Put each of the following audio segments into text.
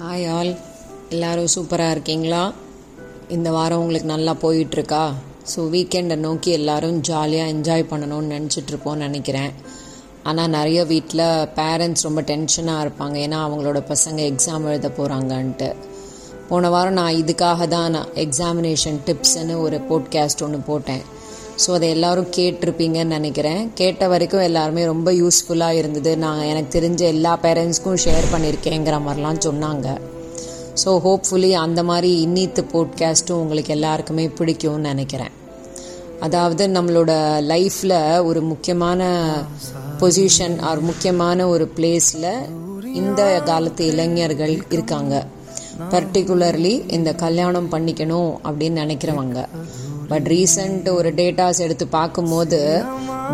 Hi all எல்லாரும் சூப்பராக இருக்கீங்களா? இந்த வாரம் உங்களுக்கு நல்லா போயிட்டுருக்கா? ஸோ வீக்கெண்டை நோக்கி எல்லாரும் ஜாலியாக என்ஜாய் பண்ணணும்னு நினச்சிட்ருப்போம்னு நினைக்கிறேன். ஆனால் நிறைய வீட்டில் பேரண்ட்ஸ் ரொம்ப டென்ஷனாக இருப்பாங்க. ஏன்னா அவங்களோட பசங்க எக்ஸாம் எழுத போகிறாங்கன்ட்டு போன வாரம் நான் இதுக்காக தான் நான் எக்ஸாமினேஷன் டிப்ஸ்னு ஒரு போட்காஸ்ட் ஒன்று போட்டேன். ஸோ அதை எல்லாரும் கேட்டிருப்பீங்கன்னு நினைக்கிறேன். கேட்ட வரைக்கும் எல்லாருமே ரொம்ப யூஸ்ஃபுல்லாக இருந்தது. நான் எனக்கு தெரிஞ்ச எல்லா பேரண்ட்ஸ்க்கும் ஷேர் பண்ணியிருக்கேங்கிற மாதிரிலாம் சொன்னாங்க. ஸோ ஹோப்ஃபுல்லி அந்த மாதிரி இன்னித்து போட்காஸ்ட்டும் உங்களுக்கு எல்லாருக்குமே பிடிக்கும்னு நினைக்கிறேன். அதாவது நம்மளோட லைஃப்பில் ஒரு முக்கியமான பொசிஷன் ஆர் முக்கியமான ஒரு பிளேஸில் இந்த காலத்து இளைஞர்கள் இருக்காங்க. பர்டிகுலர்லி இந்த கல்யாணம் பண்ணிக்கணும் அப்படின்னு நினைக்கிறவங்க. பட் ரீசண்ட் ஒரு டேட்டாஸ் எடுத்து பார்க்கும்போது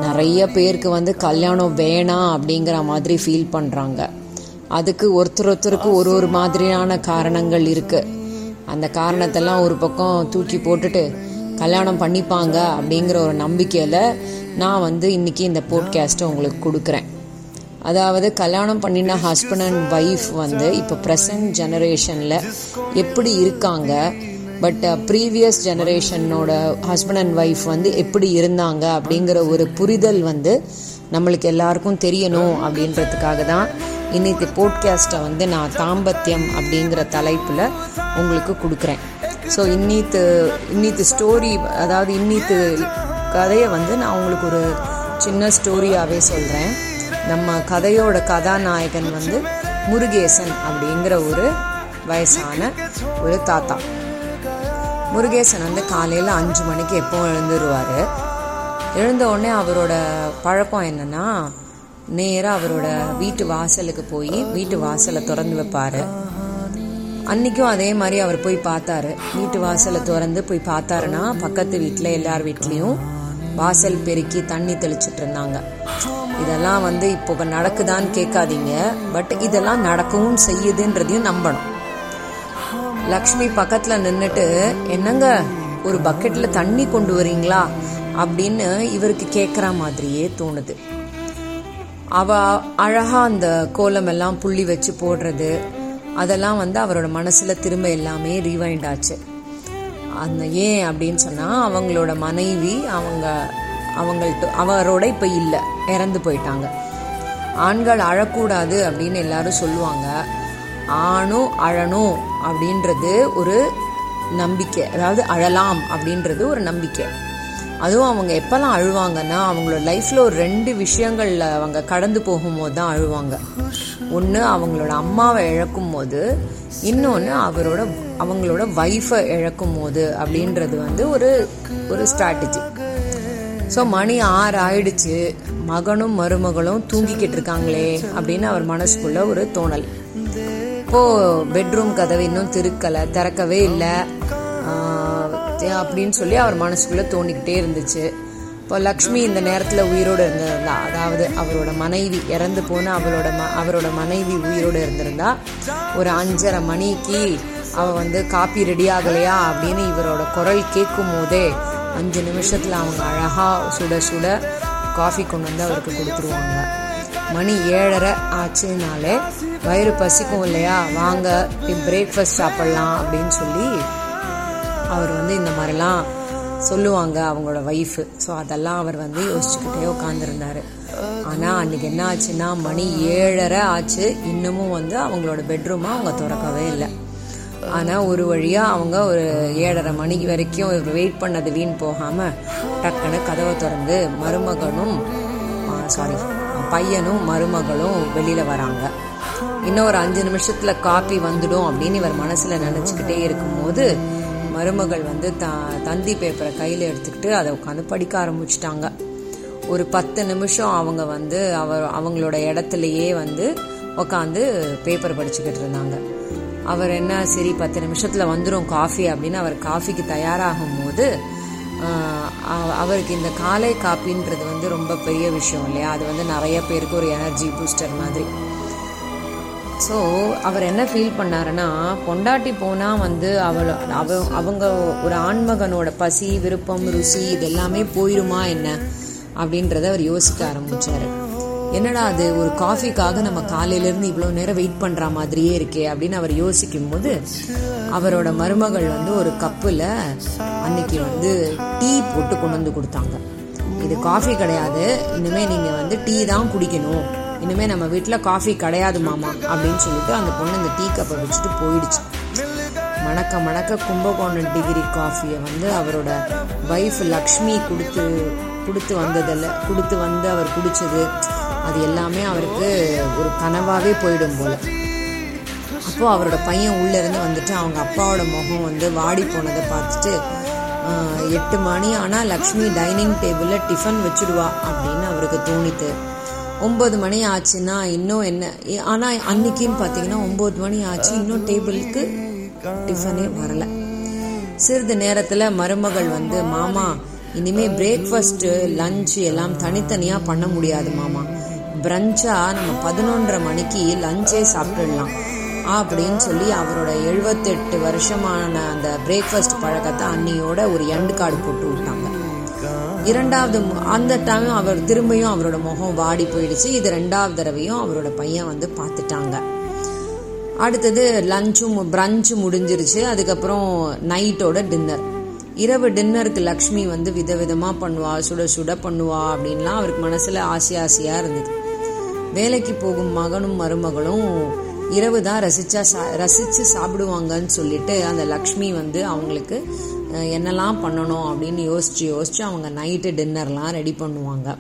நிறைய பேருக்கு வந்து கல்யாணம் வேணாம் அப்படிங்கிற மாதிரி ஃபீல் பண்ணுறாங்க அதுக்கு ஒருத்தர் ஒருத்தருக்கு ஒரு ஒரு மாதிரியான காரணங்கள் இருக்குது அந்த காரணத்தெல்லாம் ஒரு பக்கம் தூக்கி போட்டுட்டு கல்யாணம் பண்ணிப்பாங்க அப்படிங்கிற ஒரு நம்பிக்கையில் நான் வந்து இன்றைக்கி இந்த போட்காஸ்ட்டை உங்களுக்கு கொடுக்குறேன். அதாவது கல்யாணம் பண்ணின ஹஸ்பண்ட் அண்ட் ஒய்ஃப் வந்து இப்போ ப்ரெசன்ட் ஜெனரேஷனில் எப்படி இருக்காங்க? பட் ப்ரீவியஸ் ஜெனரேஷனோட ஹஸ்பண்ட் அண்ட் ஒய்ஃப் வந்து எப்படி இருந்தாங்க அப்படிங்கிற ஒரு புரிதல் வந்து நம்மளுக்கு எல்லாருக்கும் தெரியணும் அப்படின்றதுக்காக தான் இன்னைக்கு போட்காஸ்ட்டை வந்து நான் தாம்பத்தியம் அப்படிங்கிற தலைப்பில் உங்களுக்கு கொடுக்குறேன். ஸோ இன்னித்து இன்னித்து ஸ்டோரி அதாவது இன்னித்து கதையை வந்து நான் உங்களுக்கு ஒரு சின்ன ஸ்டோரியாகவே சொல்கிறேன் நம்ம கதையோட கதாநாயகன் வந்து முருகேசன் அப்படிங்கிற ஒரு வயசான ஒரு தாத்தா. முருகேசன் வந்து காலையில் அஞ்சு மணிக்கு எப்போவும் எழுந்துருவார்? எழுந்த உடனே அவரோட பழக்கம் என்னன்னா நேராக அவரோட வீட்டு வாசலுக்கு போய் வீட்டு வாசலை திறந்து வைப்பார். அன்னைக்கும் அதே மாதிரி அவர் போய் பார்த்தாரு. வீட்டு வாசலை திறந்து போய் பார்த்தாருன்னா பக்கத்து வீட்டில் எல்லார் வீட்லேயும் வாசல் பெருக்கி தண்ணி தெளிச்சிட்டு இருந்தாங்க. இதெல்லாம் வந்து இப்போ நடக்குதான்னு கேட்காதீங்க. பட் இதெல்லாம் நடக்கவும் செய்யுதுன்றதையும் நம்பணும். லக்ஷ்மி பக்கத்துல நின்றுட்டு என்னங்க ஒரு பக்கெட்ல தண்ணி கொண்டு வரீங்களா? அப்படின்னு இவருக்கு கேட்குற மாதிரியே தோணுது. அவ அழகா அந்த கோலம் எல்லாம் புள்ளி வச்சு போடுறது அதெல்லாம் வந்து அவரோட மனசுல திரும்ப எல்லாமே ரீவைண்ட் ஆச்சு. அந்த ஏன் அப்படின்னு சொன்னா அவங்களோட மனைவி அவங்க அவங்கள்ட்ட அவரோட இப்ப இல்லை இறந்து போயிட்டாங்க. ஆண்கள் அழக்கூடாது அப்படின்னு எல்லாரும் சொல்லுவாங்க. ஆணும் அழணும் அப்படின்றது ஒரு நம்பிக்கை. அதாவது அழலாம் அப்படின்றது ஒரு நம்பிக்கை. அதுவும் அவங்க எப்பெல்லாம் அழுவாங்கன்னா அவங்களோட லைஃப்ல ஒரு ரெண்டு விஷயங்கள்ல அவங்க கடந்து போகும்போது தான் அழுவாங்க. ஒன்று அவங்களோட அம்மாவை இழக்கும் போது இன்னொன்று அவரோட அவங்களோட ஒய்ஃபை இழக்கும் போது அப்படின்றது வந்து ஒரு ஒரு ஸ்ட்ராட்டஜி ஸோ மணி ஆறு ஆயிடுச்சு. மகனும் மருமகளும் தூங்கிக்கிட்டு இருக்காங்களே அப்படின்னு அவர் மனசுக்குள்ள ஒரு தோணல். இப்போது பெட்ரூம் கதவை இன்னும் திருக்கலை திறக்கவே இல்லை. அப்படின்னு சொல்லி அவர் மனசுக்குள்ளே தோண்டிக்கிட்டே இருந்துச்சு. இப்போ லக்ஷ்மி இந்த நேரத்தில் உயிரோடு இருந்திருந்தா அதாவது அவரோட மனைவி இறந்து போன அவரோட ம அவரோட மனைவி உயிரோடு இருந்திருந்தா ஒரு அஞ்சரை மணிக்கு அவள் வந்து காப்பி ரெடி ஆகலையா அப்படின்னு இவரோட குரல் கேட்கும் போதே அஞ்சு நிமிஷத்தில் அவங்க அழகாக சுட சுட காஃபி கொண்டு வந்து அவருக்கு கொடுத்துருவாங்க. மணி ஏழரை ஆச்சுனாலே வயிறு பசிக்கும் இல்லையா? வாங்க பிரேக்ஃபாஸ்ட் சாப்பிட்லாம் அப்படின்னு சொல்லி அவர் வந்து இந்த மாதிரிலாம் சொல்லுவாங்க அவங்களோட ஒய்ஃபு ஸோ அதெல்லாம் அவர் வந்து யோசிச்சுக்கிட்டே உட்காந்துருந்தாரு ஆனால் அன்னைக்கு என்ன ஆச்சுன்னா மணி ஏழரை ஆச்சு. இன்னமும் வந்து அவங்களோட பெட்ரூமை அவங்க திறக்கவே இல்லை. ஆனால் ஒரு வழியாக அவங்க ஒரு ஏழரை மணிக்கு வரைக்கும் வெயிட் பண்ணது வீண் போகாமல் டக்குன்னு கதவை திறந்து மருமகனும் சாரி பையனும் மருமகளும் வெளியில் வராங்க. இன்னும் ஒரு அஞ்சு நிமிஷத்தில் காப்பி வந்துடும் அப்படின்னு இவர் மனசில் நினச்சிக்கிட்டே இருக்கும்போது மருமகள் வந்து த தந்தி பேப்பரை கையில் எடுத்துக்கிட்டு அதை உட்காந்து படிக்க ஆரம்பிச்சிட்டாங்க. ஒரு பத்து நிமிஷம் அவங்க வந்து அவர் அவங்களோட இடத்துலையே வந்து உட்காந்து பேப்பர் படிச்சுக்கிட்டு இருந்தாங்க. அவர் என்ன சரி பத்து நிமிஷத்தில் வந்துடும் காஃபி அப்படின்னு அவர் காஃபிக்கு தயாராகும் போது அவருக்கு இந்த காலை காப்பின்றது வந்து ரொம்ப பெரிய விஷயம் இல்லையா? அது வந்து நிறைய பேருக்கு ஒரு எனர்ஜி பூஸ்டர் மாதிரி. ஸோ அவர் என்ன ஃபீல் பண்ணாருன்னா பொண்டாட்டி போனால் வந்து அவளோ அவ அவங்க ஒரு ஆண்மகனோட பசி விருப்பம் ருசி இது எல்லாமே போயிருமா என்ன? அப்படின்றத அவர் யோசிக்க ஆரம்பித்தார் என்னடா அது ஒரு காஃபிக்காக நம்ம காலையிலேருந்து இவ்வளோ நேரம் வெயிட் பண்ணுற மாதிரியே இருக்கே அப்படின்னு அவர் யோசிக்கும் போது அவரோட மருமகள் வந்து ஒரு கப்புல அன்னைக்கு வந்து டீ போட்டு கொண்டு வந்து கொடுத்தாங்க. இது காஃபி கிடையாது. இனிமே நீங்க வந்து டீ தான் குடிக்கணும். இனிமே நம்ம வீட்டுல காஃபி கிடையாது மாமா அப்படின்னு சொல்லிட்டு அந்த பொண்ணு இந்த டீ கப்பை வச்சுட்டு போயிடுச்சு. மணக்க மணக்க கும்பகோணம் டிகிரி காஃபியை வந்து அவரோட வைஃப் லக்ஷ்மி கொடுத்து கொடுத்து வந்ததில் கொடுத்து வந்து அவர் குடிச்சது அது எல்லாமே அவருக்கு ஒரு கனவாகவே போயிடும் போல. அப்போ அவரோட பையன் உள்ள இருந்து வந்துட்டு அவங்க அப்பாவோட முகம் வந்து வாடி போனதை பார்த்துட்டு எட்டு மணி ஆனால் லக்ஷ்மி டைனிங் டேபிளில் டிஃபன் வச்சுடுவா அப்படின்னு அவருக்கு தோணித்து ஒம்பது மணி ஆச்சுன்னா இன்னும் என்ன? ஏ- அன்னைக்குன்னு பார்த்தீங்கன்னா ஒம்பது மணி ஆச்சு இன்னும் டேபிளுக்கு டிஃபனே வரல. சிறிது நேரத்தில் மருமகள் வந்து மாமா இனிமே பிரேக்ஃபாஸ்ட்டு லஞ்ச் எல்லாம் தனித்தனியாக பண்ண முடியாது மாமா. பிரஞ்சா நம்ம பதினொன்றரை மணிக்கு லஞ்சே சாப்பிட்டுடலாம். அப்படின்னு சொல்லி அவரோட எழுபத்தெட்டு வருஷமான அந்த பிரேக்ஃபாஸ்ட் பழக்கத்தை அன்னியோட ஒரு எண்டு கார்டு போட்டு விட்டாங்க. இரண்டாவது அந்த டைம் அவர் திரும்பியும் அவரோட முகம் வாடி போயிடுச்சு. இது ரெண்டாவது தடவையும் அவரோட பையன் வந்து பார்த்துட்டாங்க. அடுத்தது லஞ்சும் பிரஞ்சு முடிஞ்சிருச்சு. அதுக்கப்புறம் நைட்டோட டின்னர் இரவு டின்னருக்கு லக்ஷ்மி வந்து விதவிதமா பண்ணுவா சுட சுட பண்ணுவா அப்படின்லாம் அவருக்கு மனசுல ஆசை ஆசையா இருந்தது. வேலைக்கு போகும் மகனும் மருமகளும் இரவு தான் ரசிச்சா சா- ரசிச்சு சாப்பிடுவாங்கன்னு சொல்லிட்டு அந்த லக்ஷ்மி வந்து அவங்களுக்கு என்னெல்லாம் பண்ணணும் அப்படின்னு யோசிச்சு யோசிச்சு அவங்க நைட்டு டின்னர்லாம் ரெடி பண்ணுவாங்க.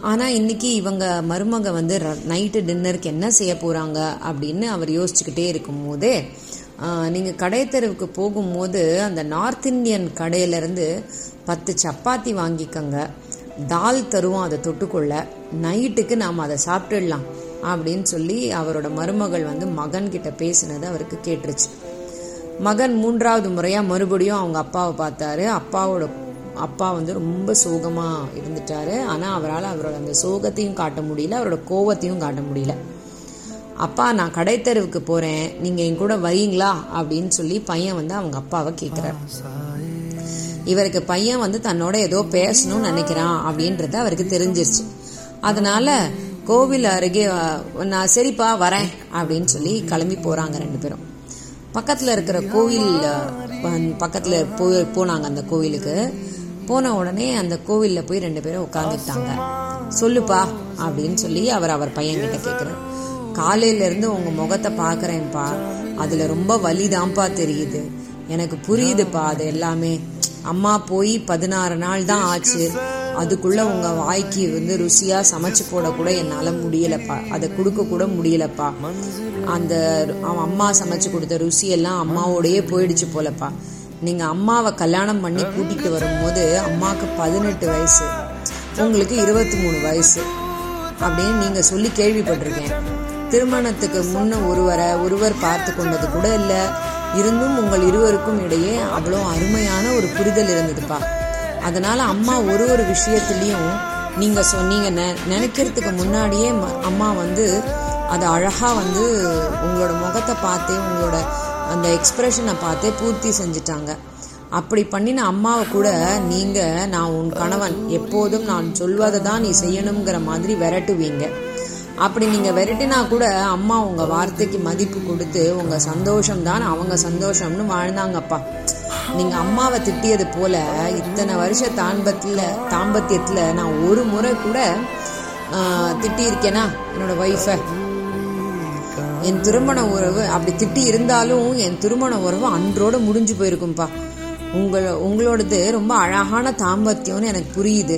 ஆனால் இன்றைக்கி இன்னைக்கு இவங்க மருமக வந்து நைட்டு டின்னருக்கு என்ன செய்ய போகிறாங்க அப்படின்னு அவர் யோசிச்சுக்கிட்டே இருக்கும் போதே ஆஹ் போகும்போது அந்த நார்த் இந்தியன் கடையில இருந்து பத்து சப்பாத்தி வாங்கிக்கங்க. தால் தருவோம் அதை தொட்டுக்கொள்ள. நைட்டுக்கு நாம் அதை சாப்பிட்டுடலாம். அப்படின்னு சொல்லி அவரோட மருமகள் வந்து மகன் கிட்ட பேசினது அவருக்கு கேட்டுருச்சு. மகன் மூன்றாவது முறையா மறுபடியும் அவங்க அப்பாவை பார்த்தாரு. அப்பாவோட அப்பா வந்து ரொம்ப சோகமா இருந்துட்டாரு. ஆனா அவரால் அவரோட அந்த சோகத்தையும் காட்ட முடியல அவரோட கோவத்தையும் காட்ட முடியல. அப்பா நான் கடைத்தெருவுக்கு போகிறேன் போறேன். நீங்க என் கூட வரீங்களா? அப்படின்னு சொல்லி பையன் வந்து அவங்க அப்பாவை கேட்கிறார் இவருக்கு பையன் வந்து தன்னோட ஏதோ பேசணும்னு நினைக்கிறான் அப்படின்றது அவருக்கு தெரிஞ்சிருச்சு. அதனால கோவில் அருகே நான் சரிப்பா வரேன் அப்படின்னு சொல்லி கிளம்பி போறாங்க ரெண்டு பேரும். பக்கத்துல இருக்கிற கோவில் பக்கத்தில் பக்கத்துல போய் போனாங்க அந்த கோவிலுக்கு. போன உடனே அந்த கோவில்ல போய் ரெண்டு பேரும் உட்காந்துட்டாங்க சொல்லுப்பா அப்படின்னு சொல்லி அவர் அவர் பையன்கிட்ட கேட்குறாரு காலையிலேருந்து காலையில இருந்து உங்க முகத்தை பாக்குறேன்ப்பா. அதுல ரொம்ப வலிதான்ப்பா தெரியுது. எனக்கு புரியுதுப்பா அது எல்லாமே. அம்மா போய் பதினாறு நாள் தான் ஆச்சு. அதுக்குள்ள உங்க வாய்க்கு வந்து ருசியா சமைச்சு போட கூட என்னால முடியலப்பா. அதை கொடுக்க கூட முடியலப்பா. அந்த அவன் அம்மா சமைச்சு கொடுத்த ருசி எல்லாம் அம்மாவோடயே போயிடுச்சு போலப்பா. நீங்க அம்மாவை கல்யாணம் பண்ணி கூட்டிட்டு வரும்போது அம்மாவுக்கு பதினெட்டு வயசு உங்களுக்கு இருபத்தி மூணு வயசு அப்படின்னு நீங்க சொல்லி கேள்விப்பட்டிருக்கேன். திருமணத்துக்கு முன்ன ஒருவரை ஒருவர் பார்த்து கொண்டது கூட இல்லை. இருந்தும் உங்கள் இருவருக்கும் இடையே அவ்வளோ அருமையான ஒரு புரிதல் இருந்ததுப்பா. அதனால அம்மா ஒரு ஒரு விஷயத்துலேயும் நீங்கள் சொன்னீங்க நெ- நினைக்கிறதுக்கு முன்னாடியே ம- அம்மா வந்து அதை அழகாக வந்து உங்களோட முகத்தை பார்த்தே உங்களோட அந்த எக்ஸ்பிரஷனை பார்த்தே பூர்த்தி செஞ்சுட்டாங்க. அப்படி பண்ணின அம்மாவை கூட நீங்கள் நான் உன் கணவன் எப்போதும் நான் சொல்வதை தான் நீ செய்யணுங்கிற மாதிரி விரட்டுவீங்க. அப்படி நீங்கள் விரட்டினா கூட அம்மா உங்கள் வார்த்தைக்கு மதிப்பு கொடுத்து உங்கள் சந்தோஷம் தான் அவங்க சந்தோஷம்னு வாழ்ந்தாங்கப்பா. நீங்க அம்மாவை திட்டியது போல இத்தனை வருஷ தாம்பத்தில் தாம்பத்தியத்துல நான் ஒரு முறை கூட திட்டியிருக்கேனா என்னோடய என்னோட ஒய்ஃபை என் திருமண உறவு அப்படி திட்டி இருந்தாலும் என் திருமண உறவு அன்றோட முடிஞ்சு போயிருக்கும்பா. உங்கள உங்களோடது ரொம்ப அழகான தாம்பத்தியம்னு எனக்கு புரியுது.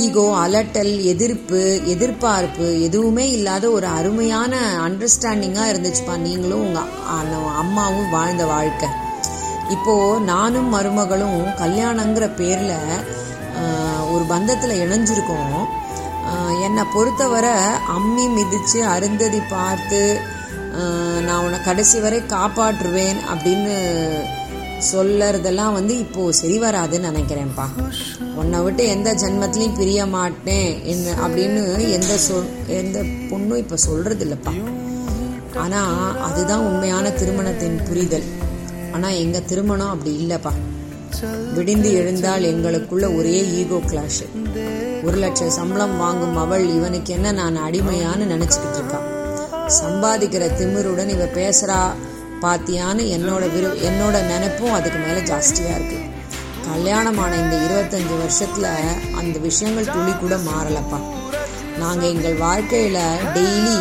ஈகோ அலட்டல் எதிர்ப்பு எதிர்பார்ப்பு எதுவுமே இல்லாத ஒரு அருமையான அண்டர்ஸ்டாண்டிங்காக இருந்துச்சுப்பா நீங்களும் உங்கள் அம்மாவும் வாழ்ந்த வாழ்க்கை. இப்போ நானும் மருமகளும் கல்யாணங்கிற பேர்ல ஒரு பந்தத்துல இணைஞ்சிருக்கோம். என்னை பொறுத்தவரை அம்மி மிதிச்சு அருந்ததி பார்த்து நான் உன்னை கடைசி வரை காப்பாற்றுவேன் அப்படின்னு சொல்லறதெல்லாம் வந்து இப்போ சரி வராதுன்னு நினைக்கிறேன்ப்பா. உன்னை விட்டு எந்த ஜென்மத்திலையும் பிரிய மாட்டேன் என்ன அப்படின்னு எந்த சொல் எந்த பொண்ணும் இப்போ சொல்றது இல்லைப்பா ஆனால் அதுதான் உண்மையான திருமணத்தின் புரிதல். ஆனா எங்க திருமணம் அப்படி இல்லப்பா. விடிந்து எழுந்தால் எங்களுக்குள்ள ஒரே ஈகோ கிளாஷ் ஒரு லட்சம் சம்பளம் வாங்கும் அவள் இவனுக்கு என்ன நான் அடிமையான்னு நினைச்சுக்கிட்டு இருக்கான் சம்பாதிக்கிற திமிருடன் இவ பேசுறா பாத்தியான்னு என்னோட விரு என்னோட நினைப்பும் அதுக்கு மேல ஜாஸ்தியா இருக்கு. கல்யாணமான இந்த இருபத்தஞ்சு வருஷத்துல அந்த விஷயங்கள் துளி கூட மாறலப்பா. நாங்க எங்கள் வாழ்க்கையில டெய்லி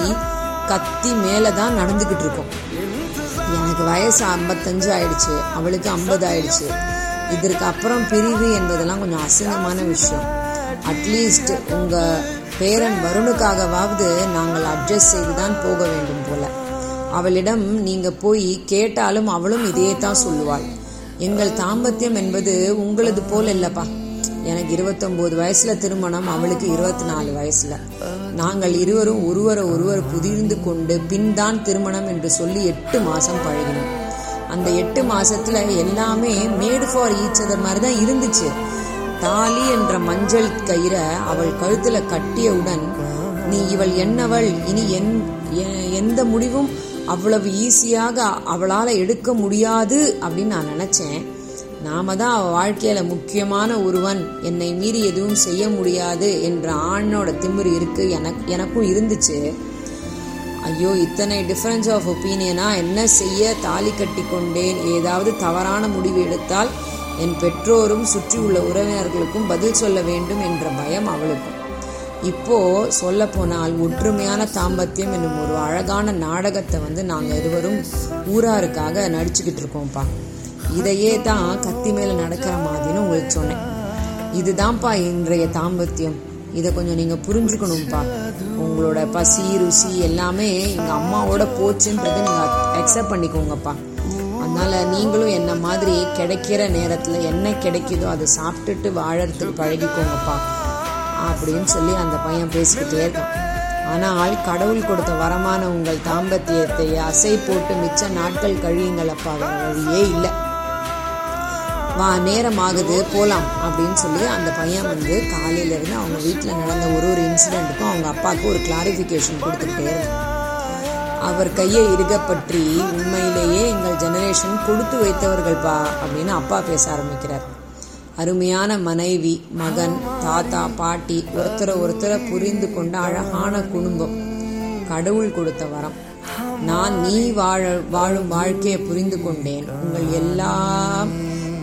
கத்தி மேலே தான் நடந்துகிட்டு இருக்கோம். எனக்கு வயசு ஐம்பத்தஞ்சு ஆயிடுச்சு அவளுக்கு ஐம்பது ஆயிடுச்சு. இதற்கு அப்புறம் பிரிவு என்பதெல்லாம் கொஞ்சம் அசிங்கமான விஷயம். அட்லீஸ்ட் உங்க பேரன் வருணுக்காகவாவது நாங்கள் அட்ஜஸ்ட் செய்து தான் போக வேண்டும் போல. அவளிடம் நீங்க போய் கேட்டாலும் அவளும் இதே தான் சொல்லுவாள். எங்கள் தாம்பத்தியம் என்பது உங்களது போல் இல்லப்பா. எனக்கு இருபத்தொம்போது வயசுல திருமணம் அவளுக்கு இருபத்தி நாலு வயசுல. நாங்கள் இருவரும் ஒருவரை ஒருவர் புதிர்ந்து கொண்டு பின் தான் திருமணம் என்று சொல்லி எட்டு மாசம் பழகினோம். அந்த எட்டு மாசத்துல எல்லாமே மேடு ஃபார் ஈச் அதர் மாதிரி தான் இருந்துச்சு. தாலி என்ற மஞ்சள் கயிறை அவள் கழுத்துல கட்டியவுடன் நீ இவள் என்னவள்? இனி என் எ- எந்த முடிவும் அவ்வளவு ஈஸியாக அவளால எடுக்க முடியாது அப்படின்னு நான் நினைச்சேன். நாம தான் அவ வாழ்க்கையில முக்கியமான ஒருவன். என்னை மீறி எதுவும் செய்ய முடியாது என்ற ஆணோட திமிர் இருக்கு. எனக்கு எனக்கும் இருந்துச்சு. ஐயோ இத்தனை டிஃபரன்ஸ் ஆஃப் ஒப்பீனியனா என்ன செய்ய தாலி கட்டி கொண்டேன்? ஏதாவது தவறான முடிவு எடுத்தால் என் பெற்றோரும் சுற்றியுள்ள உறவினர்களுக்கும் பதில் சொல்ல வேண்டும் என்ற பயம் அவளுக்கும். இப்போ சொல்ல போனால் ஒற்றுமையான தாம்பத்தியம் என்னும் ஒரு அழகான நாடகத்தை வந்து நாங்கள் இருவரும் ஊராருக்காக நடிச்சுக்கிட்டு இருக்கோம்ப்பா. இதையே தான் கத்தி மேல நடக்கிற மாதிரின்னு உங்களுக்கு சொன்னேன். இதுதான்ப்பா இன்றைய தாம்பத்தியம். இதை கொஞ்சம் நீங்க புரிஞ்சுக்கணும்ப்பா. உங்களோட பசி ருசி எல்லாமே எங்க அம்மாவோட போச்சுன்றதை நீங்க அக்செப்ட் பண்ணிக்கோங்கப்பா. அதனால நீங்களும் என்ன மாதிரி கிடைக்கிற நேரத்துல என்ன கிடைக்குதோ அதை சாப்பிட்டுட்டு வாழறதுக்கு பழகிக்கோங்கப்பா. அப்படின்னு சொல்லி அந்த பையன் பேசிக்கிட்டே இருக்கான். ஆனால் கடவுள் கொடுத்த வரமான உங்கள் தாம்பத்தியத்தை அசை போட்டு மிச்ச நாட்கள் கழியுங்களப்பா வழியே இல்லை. வா நேரம் ஆகுது போகலாம் அப்படின்னு சொல்லி அந்த பையன் வந்து காலையிலேருந்து அவங்க வீட்டில் நடந்த ஒரு ஒரு இன்சிடெண்ட்டுக்கும் அவங்க அப்பாவுக்கு ஒரு கிளாரிஃபிகேஷன் கொடுத்துக்கிட்டே இருந்தான். அவர் கையை இறுக பற்றி உண்மையிலேயே எங்கள் ஜெனரேஷன் கொடுத்து வைத்தவர்கள் பா அப்படின்னு அப்பா பேச ஆரம்பிக்கிறார். அருமையான மனைவி மகன் தாத்தா பாட்டி ஒருத்தரை ஒருத்தரை புரிந்து கொண்ட அழகான குடும்பம். கடவுள் கொடுத்த வரம். நான் நீ வாழ வாழும் வாழ்க்கையை புரிந்து கொண்டேன். உங்கள் எல்லா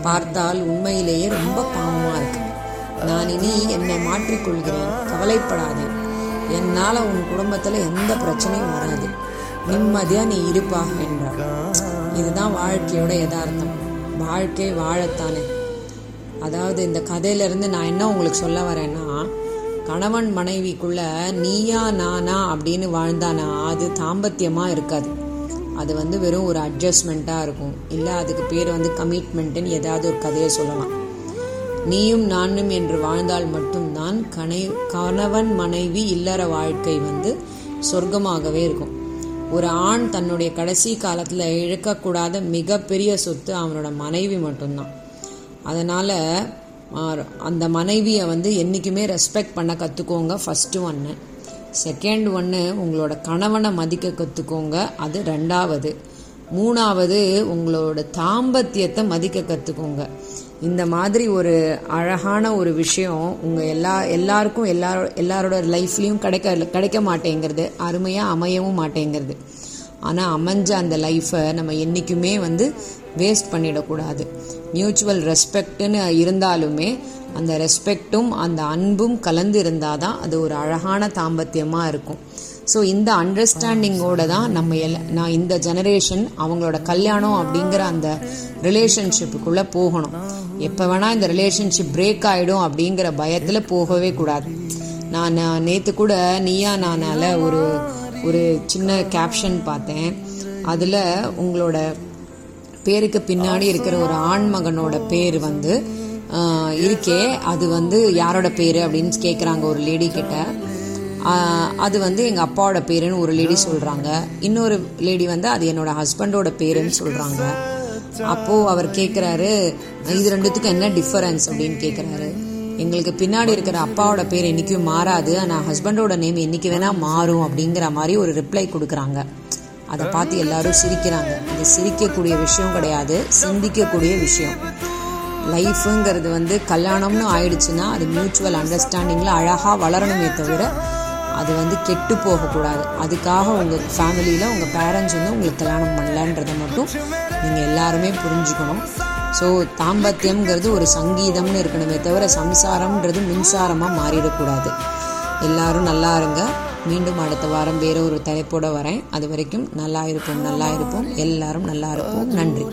பார்த்தால் உண்மையிலேயே ரொம்ப பாவமா இருக்கு. நான் இனி என்னை மாற்றிக்கொள்கிறேன். கவலைப்படாதே. என்னால உன் குடும்பத்துல எந்த பிரச்சனையும் வராது. நிம்மதியா நீ இருப்பா என்றார். இதுதான் வாழ்க்கையோட யதார்த்தம். வாழ்க்கை வாழத்தானே. அதாவது இந்த கதையிலேருந்து நான் என்ன உங்களுக்கு சொல்ல வரேன்னா கணவன் மனைவிக்குள்ள நீயா நானா அப்படின்னு வாழ்ந்தானா அது தாம்பத்தியமா இருக்காது. அது வந்து வெறும் ஒரு அட்ஜஸ்ட்மெண்ட்டாக இருக்கும். இல்லை அதுக்கு பேர் வந்து கமிட்மெண்ட்டுன்னு ஏதாவது ஒரு கதையை சொல்லலாம். நீயும் நானும் என்று வாழ்ந்தால் மட்டும்தான் கனை கணவன் மனைவி இல்லற வாழ்க்கை வந்து சொர்க்கமாகவே இருக்கும். ஒரு ஆண் தன்னுடைய கடைசி காலத்தில் இழக்கக்கூடாத மிகப்பெரிய சொத்து அவனோட மனைவி மட்டும்தான். அதனால் அந்த மனைவியை வந்து என்றைக்குமே ரெஸ்பெக்ட் பண்ண கற்றுக்கோங்க ஃபஸ்ட்டு ஒன்று செகண்ட் ஒன்று உங்களோட கணவனை மதிக்க கற்றுக்கோங்க அது ரெண்டாவது. மூணாவது உங்களோட தாம்பத்தியத்தை மதிக்க கற்றுக்கோங்க இந்த மாதிரி ஒரு அழகான ஒரு விஷயம் உங்கள் எல்லா எல்லாருக்கும் எல்லாரோ எல்லாரோட லைஃப்லேயும் கிடைக்க கிடைக்க மாட்டேங்கிறது. அருமையாக அமையவும் மாட்டேங்கிறது. ஆனால் அமைஞ்ச அந்த லைஃப்பை நம்ம என்றைக்குமே வந்து வேஸ்ட் பண்ணிடக்கூடாது. மியூச்சுவல் ரெஸ்பெக்ட்னு இருந்தாலுமே அந்த ரெஸ்பெக்டும் அந்த அன்பும் கலந்து இருந்தால் தான் அது ஒரு அழகான தாம்பத்தியமாக இருக்கும். ஸோ இந்த அண்டர்ஸ்டாண்டிங்கோட தான் நம்ம எல்ல நான் இந்த ஜெனரேஷன் அவங்களோட கல்யாணம் அப்படிங்கிற அந்த ரிலேஷன்ஷிப்புக்குள்ளே போகணும். எப்போ வேணால் இந்த ரிலேஷன்ஷிப் பிரேக் ஆகிடும் அப்படிங்கிற பயத்தில் போகவே கூடாது. நான் நேற்று கூட நீயா நானால ஒரு ஒரு சின்ன கேப்ஷன் பார்த்தேன். அதில் உங்களோட பேருக்கு பின்னாடி இருக்கிற ஒரு ஆண்மகனோட பேர் வந்து இருக்கே. அது வந்து யாரோட பேர் அப்படின்னு கேட்குறாங்க ஒரு லேடி கிட்ட. அது வந்து எங்கள் அப்பாவோட பேருன்னு ஒரு லேடி சொல்கிறாங்க இன்னொரு லேடி வந்து அது என்னோட ஹஸ்பண்டோட பேருன்னு சொல்கிறாங்க அப்போது அவர் கேட்குறாரு இது ரெண்டுத்துக்கும் என்ன டிஃபரன்ஸ் அப்படின்னு கேட்குறாரு எங்களுக்கு பின்னாடி இருக்கிற அப்பாவோட பேர் என்றைக்கும் மாறாது. ஆனால் ஹஸ்பண்டோட நேம் என்றைக்கு வேணால் மாறும் அப்படிங்கிற மாதிரி ஒரு ரிப்ளை கொடுக்குறாங்க. அதை பார்த்து எல்லாரும் சிரிக்கிறாங்க. இது சிரிக்கக்கூடிய விஷயம் கிடையாது சிந்திக்கக்கூடிய விஷயம். லைஃபுங்கிறது வந்து கல்யாணம்னு ஆயிடுச்சுன்னா அது மியூச்சுவல் அண்டர்ஸ்டாண்டிங்கில் அழகாக வளரணுமே தவிர அது வந்து கெட்டு போகக்கூடாது. அதுக்காக உங்கள் ஃபேமிலியில் உங்கள் பேரண்ட்ஸ் வந்து உங்களுக்கு கல்யாணம் பண்ணலன்றதை மட்டும் நீங்கள் எல்லாருமே புரிஞ்சுக்கணும். ஸோ தாம்பத்தியம்ங்கிறது ஒரு சங்கீதம்னு இருக்கணுமே தவிர சம்சாரம்ன்றது மின்சாரமாக மாறிடக்கூடாது. எல்லாரும் நல்லா இருங்க. மீண்டும் அடுத்த வாரம் வேற ஒரு தலைப்போட வரேன். அது வரைக்கும் நல்லா இருப்போம் நல்லா இருப்போம். எல்லாரும் நல்லா இருப்போம். நன்றி.